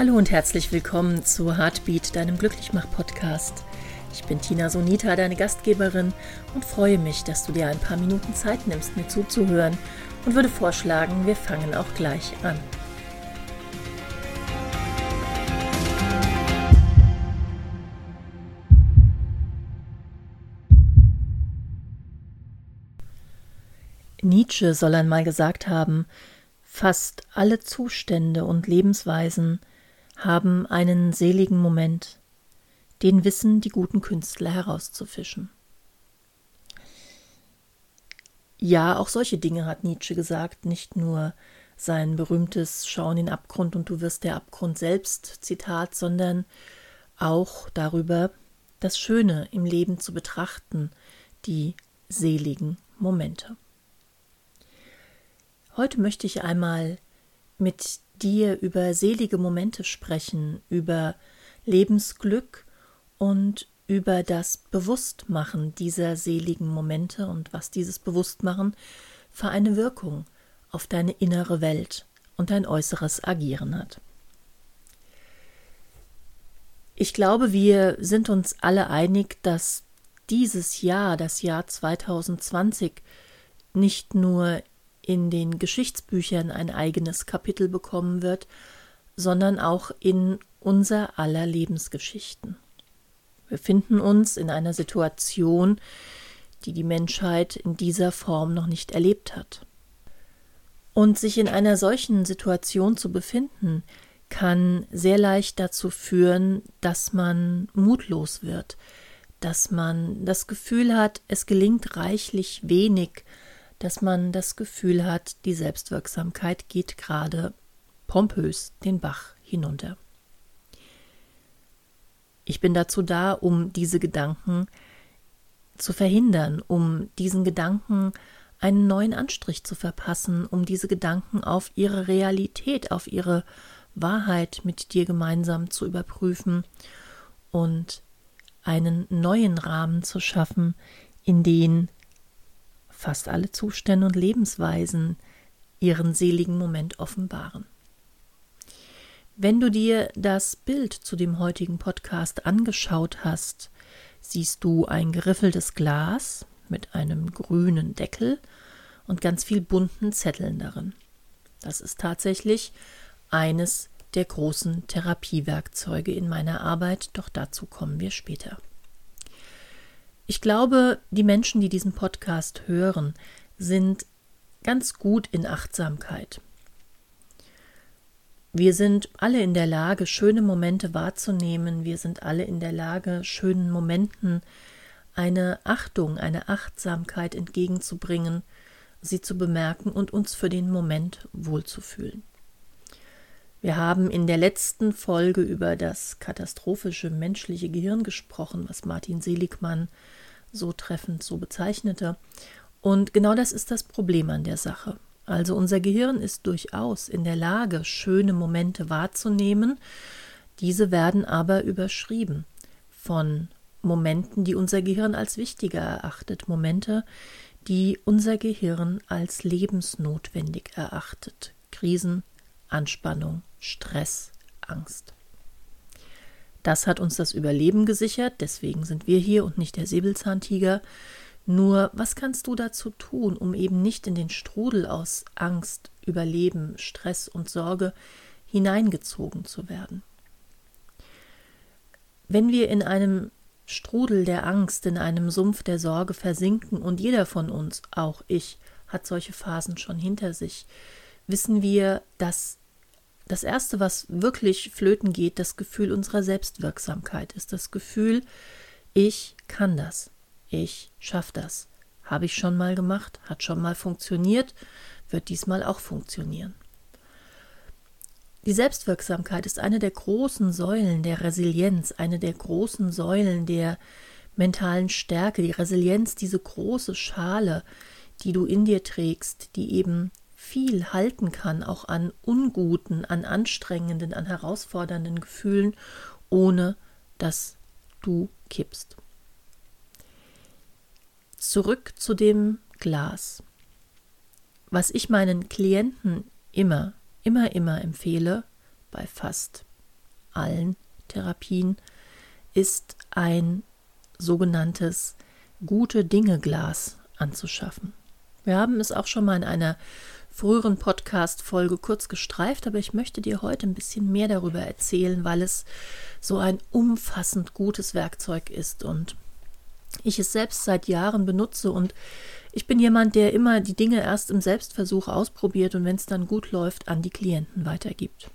Hallo und herzlich willkommen zu Heartbeat, deinem Glücklichmach-Podcast. Ich bin Tina Sonita, deine Gastgeberin und freue mich, dass du dir ein paar Minuten Zeit nimmst, mir zuzuhören und würde vorschlagen, wir fangen auch gleich an. Nietzsche soll einmal gesagt haben, fast alle Zustände und Lebensweisen haben einen seligen Moment, den wissen die guten Künstler herauszufischen. Ja, auch solche Dinge hat Nietzsche gesagt, nicht nur sein berühmtes Schau in Abgrund und du wirst der Abgrund selbst Zitat, sondern auch darüber, das Schöne im Leben zu betrachten, die seligen Momente. Heute möchte ich einmal mit dir über selige Momente sprechen, über Lebensglück und über das Bewusstmachen dieser seligen Momente und was dieses Bewusstmachen für eine Wirkung auf deine innere Welt und dein äußeres Agieren hat. Ich glaube, wir sind uns alle einig, dass dieses Jahr, das Jahr 2020, nicht nur in den Geschichtsbüchern ein eigenes Kapitel bekommen wird, sondern auch in unser aller Lebensgeschichten. Wir finden uns in einer Situation, die die Menschheit in dieser Form noch nicht erlebt hat. Und sich in einer solchen Situation zu befinden, kann sehr leicht dazu führen, dass man mutlos wird, dass man das Gefühl hat, es gelingt reichlich wenig, dass man das Gefühl hat, die Selbstwirksamkeit geht gerade pompös den Bach hinunter. Ich bin dazu da, um diese Gedanken zu verhindern, um diesen Gedanken einen neuen Anstrich zu verpassen, um diese Gedanken auf ihre Realität, auf ihre Wahrheit mit dir gemeinsam zu überprüfen und einen neuen Rahmen zu schaffen, in den fast alle Zustände und Lebensweisen ihren seligen Moment offenbaren. Wenn du dir das Bild zu dem heutigen Podcast angeschaut hast, siehst du ein geriffeltes Glas mit einem grünen Deckel und ganz viel bunten Zetteln darin. Das ist tatsächlich eines der großen Therapiewerkzeuge in meiner Arbeit, doch dazu kommen wir später. Ich glaube, die Menschen, die diesen Podcast hören, sind ganz gut in Achtsamkeit. Wir sind alle in der Lage, schöne Momente wahrzunehmen. Wir sind alle in der Lage, schönen Momenten eine Achtung, eine Achtsamkeit entgegenzubringen, sie zu bemerken und uns für den Moment wohlzufühlen. Wir haben in der letzten Folge über das katastrophische menschliche Gehirn gesprochen, was Martin Seligmann so treffend so bezeichnete. Und genau das ist das Problem an der Sache. Also unser Gehirn ist durchaus in der Lage, schöne Momente wahrzunehmen, diese werden aber überschrieben von Momenten, die unser Gehirn als wichtiger erachtet, Momente, die unser Gehirn als lebensnotwendig erachtet. Krisen, Anspannung, Stress, Angst. Das hat uns das Überleben gesichert, deswegen sind wir hier und nicht der Säbelzahntiger. Nur, was kannst du dazu tun, um eben nicht in den Strudel aus Angst, Überleben, Stress und Sorge hineingezogen zu werden? Wenn wir in einem Strudel der Angst, in einem Sumpf der Sorge versinken, und jeder von uns, auch ich, hat solche Phasen schon hinter sich, wissen wir, dass das Erste, was wirklich flöten geht, das Gefühl unserer Selbstwirksamkeit ist. Das Gefühl, ich kann das, ich schaffe das. Habe ich schon mal gemacht, hat schon mal funktioniert, wird diesmal auch funktionieren. Die Selbstwirksamkeit ist eine der großen Säulen der Resilienz, eine der großen Säulen der mentalen Stärke. Die Resilienz, diese große Schale, die du in dir trägst, die eben viel halten kann, auch an unguten, an anstrengenden, an herausfordernden Gefühlen, ohne dass du kippst. Zurück zu dem Glas. Was ich meinen Klienten immer, immer, immer empfehle, bei fast allen Therapien ist ein sogenanntes gute Dinge Glas anzuschaffen. Wir haben es auch schon mal in einer früheren Podcast-Folge kurz gestreift, aber ich möchte dir heute ein bisschen mehr darüber erzählen, weil es so ein umfassend gutes Werkzeug ist und ich es selbst seit Jahren benutze und ich bin jemand, der immer die Dinge erst im Selbstversuch ausprobiert und wenn es dann gut läuft, an die Klienten weitergibt.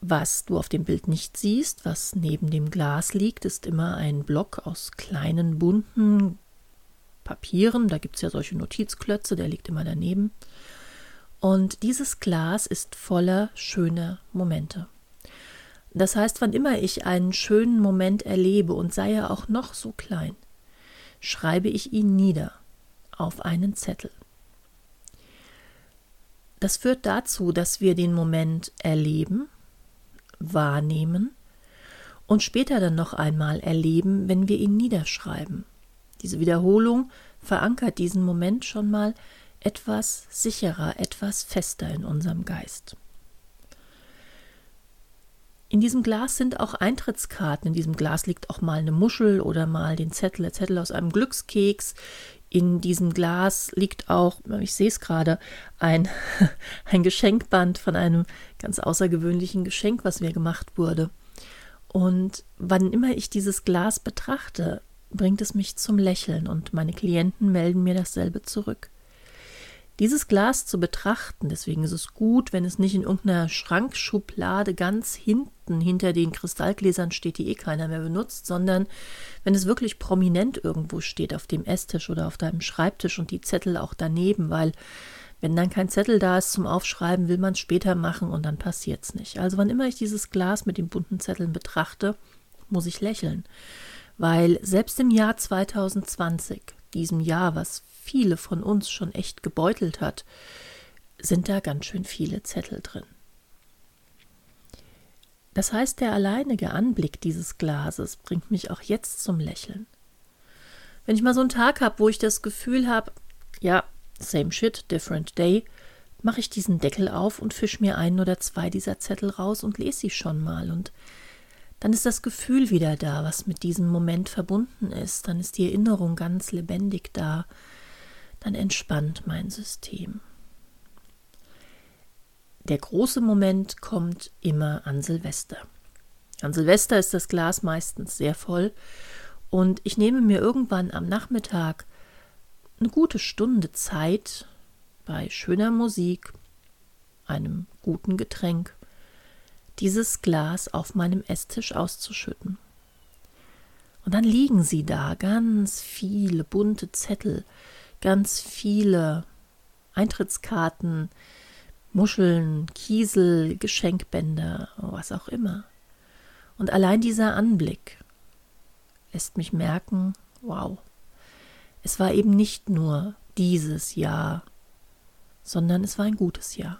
Was du auf dem Bild nicht siehst, was neben dem Glas liegt, ist immer ein Block aus kleinen bunten Papieren. Da gibt es ja solche Notizklötze, der liegt immer daneben. Und dieses Glas ist voller schöner Momente. Das heißt, wann immer ich einen schönen Moment erlebe und sei er auch noch so klein, schreibe ich ihn nieder auf einen Zettel. Das führt dazu, dass wir den Moment erleben, wahrnehmen und später dann noch einmal erleben, wenn wir ihn niederschreiben. Diese Wiederholung verankert diesen Moment schon mal etwas sicherer, etwas fester in unserem Geist. In diesem Glas sind auch Eintrittskarten. In diesem Glas liegt auch mal eine Muschel oder mal den Zettel, der Zettel aus einem Glückskeks. In diesem Glas liegt auch, ich sehe es gerade, ein, ein Geschenkband von einem ganz außergewöhnlichen Geschenk, was mir gemacht wurde. Und wann immer ich dieses Glas betrachte, bringt es mich zum Lächeln und meine Klienten melden mir dasselbe zurück. Dieses Glas zu betrachten, deswegen ist es gut, wenn es nicht in irgendeiner Schrankschublade ganz hinten hinter den Kristallgläsern steht, die eh keiner mehr benutzt, sondern wenn es wirklich prominent irgendwo steht, auf dem Esstisch oder auf deinem Schreibtisch und die Zettel auch daneben, weil wenn dann kein Zettel da ist zum Aufschreiben, will man es später machen und dann passiert es nicht. Also wann immer ich dieses Glas mit den bunten Zetteln betrachte, muss ich lächeln. Weil selbst im Jahr 2020, diesem Jahr, was viele von uns schon echt gebeutelt hat, sind da ganz schön viele Zettel drin. Das heißt, der alleinige Anblick dieses Glases bringt mich auch jetzt zum Lächeln. Wenn ich mal so einen Tag habe, wo ich das Gefühl habe, ja, same shit, different day, mache ich diesen Deckel auf und fisch mir einen oder zwei dieser Zettel raus und lese sie schon mal. Und dann ist das Gefühl wieder da, was mit diesem Moment verbunden ist. Dann ist die Erinnerung ganz lebendig da dann entspannt mein System. Der große Moment kommt immer an Silvester. An Silvester ist das Glas meistens sehr voll und ich nehme mir irgendwann am Nachmittag eine gute Stunde Zeit bei schöner Musik, einem guten Getränk, dieses Glas auf meinem Esstisch auszuschütten. Und dann liegen sie da, ganz viele bunte Zettel, ganz viele Eintrittskarten, Muscheln, Kiesel, Geschenkbänder, was auch immer. Und allein dieser Anblick lässt mich merken, wow, es war eben nicht nur dieses Jahr, sondern es war ein gutes Jahr.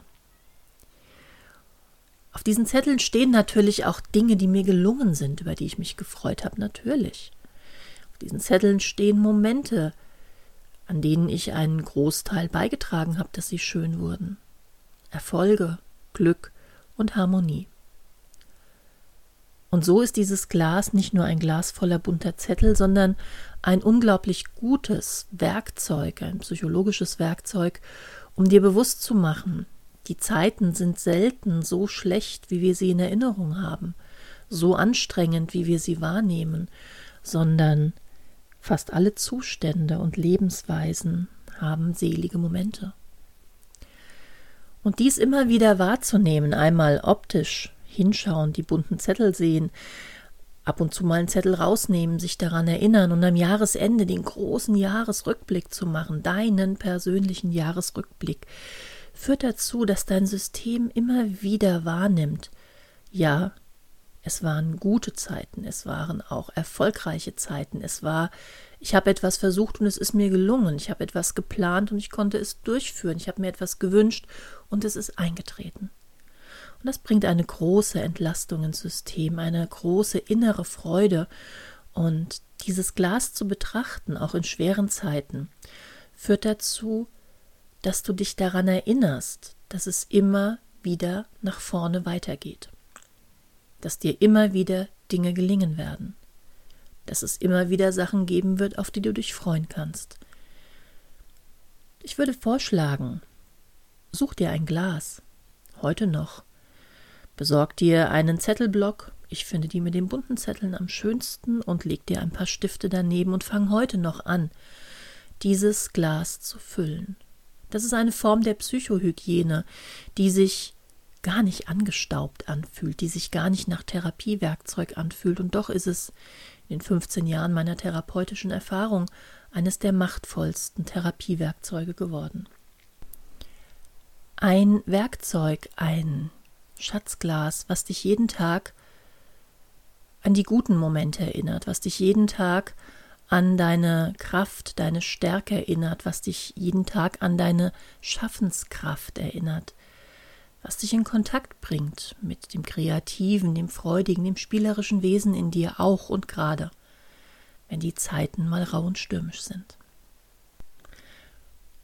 Auf diesen Zetteln stehen natürlich auch Dinge, die mir gelungen sind, über die ich mich gefreut habe, natürlich. Auf diesen Zetteln stehen Momente, an denen ich einen Großteil beigetragen habe, dass sie schön wurden. Erfolge, Glück und Harmonie. Und so ist dieses Glas nicht nur ein Glas voller bunter Zettel, sondern ein unglaublich gutes Werkzeug, ein psychologisches Werkzeug, um dir bewusst zu machen, die Zeiten sind selten so schlecht, wie wir sie in Erinnerung haben, so anstrengend, wie wir sie wahrnehmen, sondern Fast alle Zustände und Lebensweisen haben selige Momente. Und dies immer wieder wahrzunehmen, einmal optisch hinschauen, die bunten Zettel sehen, ab und zu mal einen Zettel rausnehmen, sich daran erinnern und am Jahresende den großen Jahresrückblick zu machen, deinen persönlichen Jahresrückblick, führt dazu, dass dein System immer wieder wahrnimmt, ja, es waren gute Zeiten, es waren auch erfolgreiche Zeiten, es war, ich habe etwas versucht und es ist mir gelungen, ich habe etwas geplant und ich konnte es durchführen, ich habe mir etwas gewünscht und es ist eingetreten. Und das bringt eine große Entlastung ins System, eine große innere Freude und dieses Glas zu betrachten, auch in schweren Zeiten, führt dazu, dass du dich daran erinnerst, dass es immer wieder nach vorne weitergeht. dass dir immer wieder Dinge gelingen werden, dass es immer wieder Sachen geben wird, auf die du dich freuen kannst. Ich würde vorschlagen, such dir ein Glas, heute noch. Besorg dir einen Zettelblock, ich finde die mit den bunten Zetteln am schönsten, und leg dir ein paar Stifte daneben und fang heute noch an, dieses Glas zu füllen. Das ist eine Form der Psychohygiene, die sich gar nicht angestaubt anfühlt, die sich gar nicht nach Therapiewerkzeug anfühlt, und doch ist es in den 15 Jahren meiner therapeutischen Erfahrung eines der machtvollsten Therapiewerkzeuge geworden. Ein Werkzeug, ein Schatzglas, was dich jeden Tag an die guten Momente erinnert, was dich jeden Tag an deine Kraft, deine Stärke erinnert, was dich jeden Tag an deine Schaffenskraft erinnert, was dich in Kontakt bringt mit dem kreativen, dem freudigen, dem spielerischen Wesen in dir auch und gerade, wenn die Zeiten mal rau und stürmisch sind.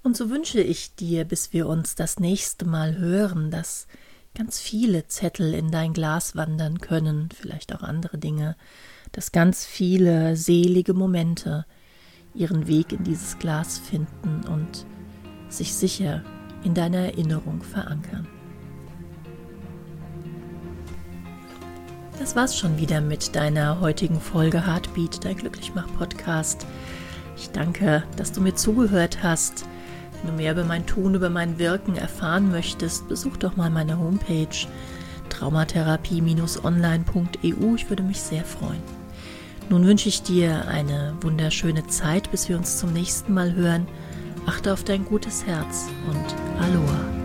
Und so wünsche ich dir, bis wir uns das nächste Mal hören, dass ganz viele Zettel in dein Glas wandern können, vielleicht auch andere Dinge, dass ganz viele selige Momente ihren Weg in dieses Glas finden und sich sicher in deiner Erinnerung verankern. Das war's schon wieder mit deiner heutigen Folge Heartbeat, dein Glücklichmach-Podcast. Ich danke, dass du mir zugehört hast. Wenn du mehr über mein Tun, über mein Wirken erfahren möchtest, besuch doch mal meine Homepage traumatherapie-online.eu. Ich würde mich sehr freuen. Nun wünsche ich dir eine wunderschöne Zeit, bis wir uns zum nächsten Mal hören. Achte auf dein gutes Herz und Aloha.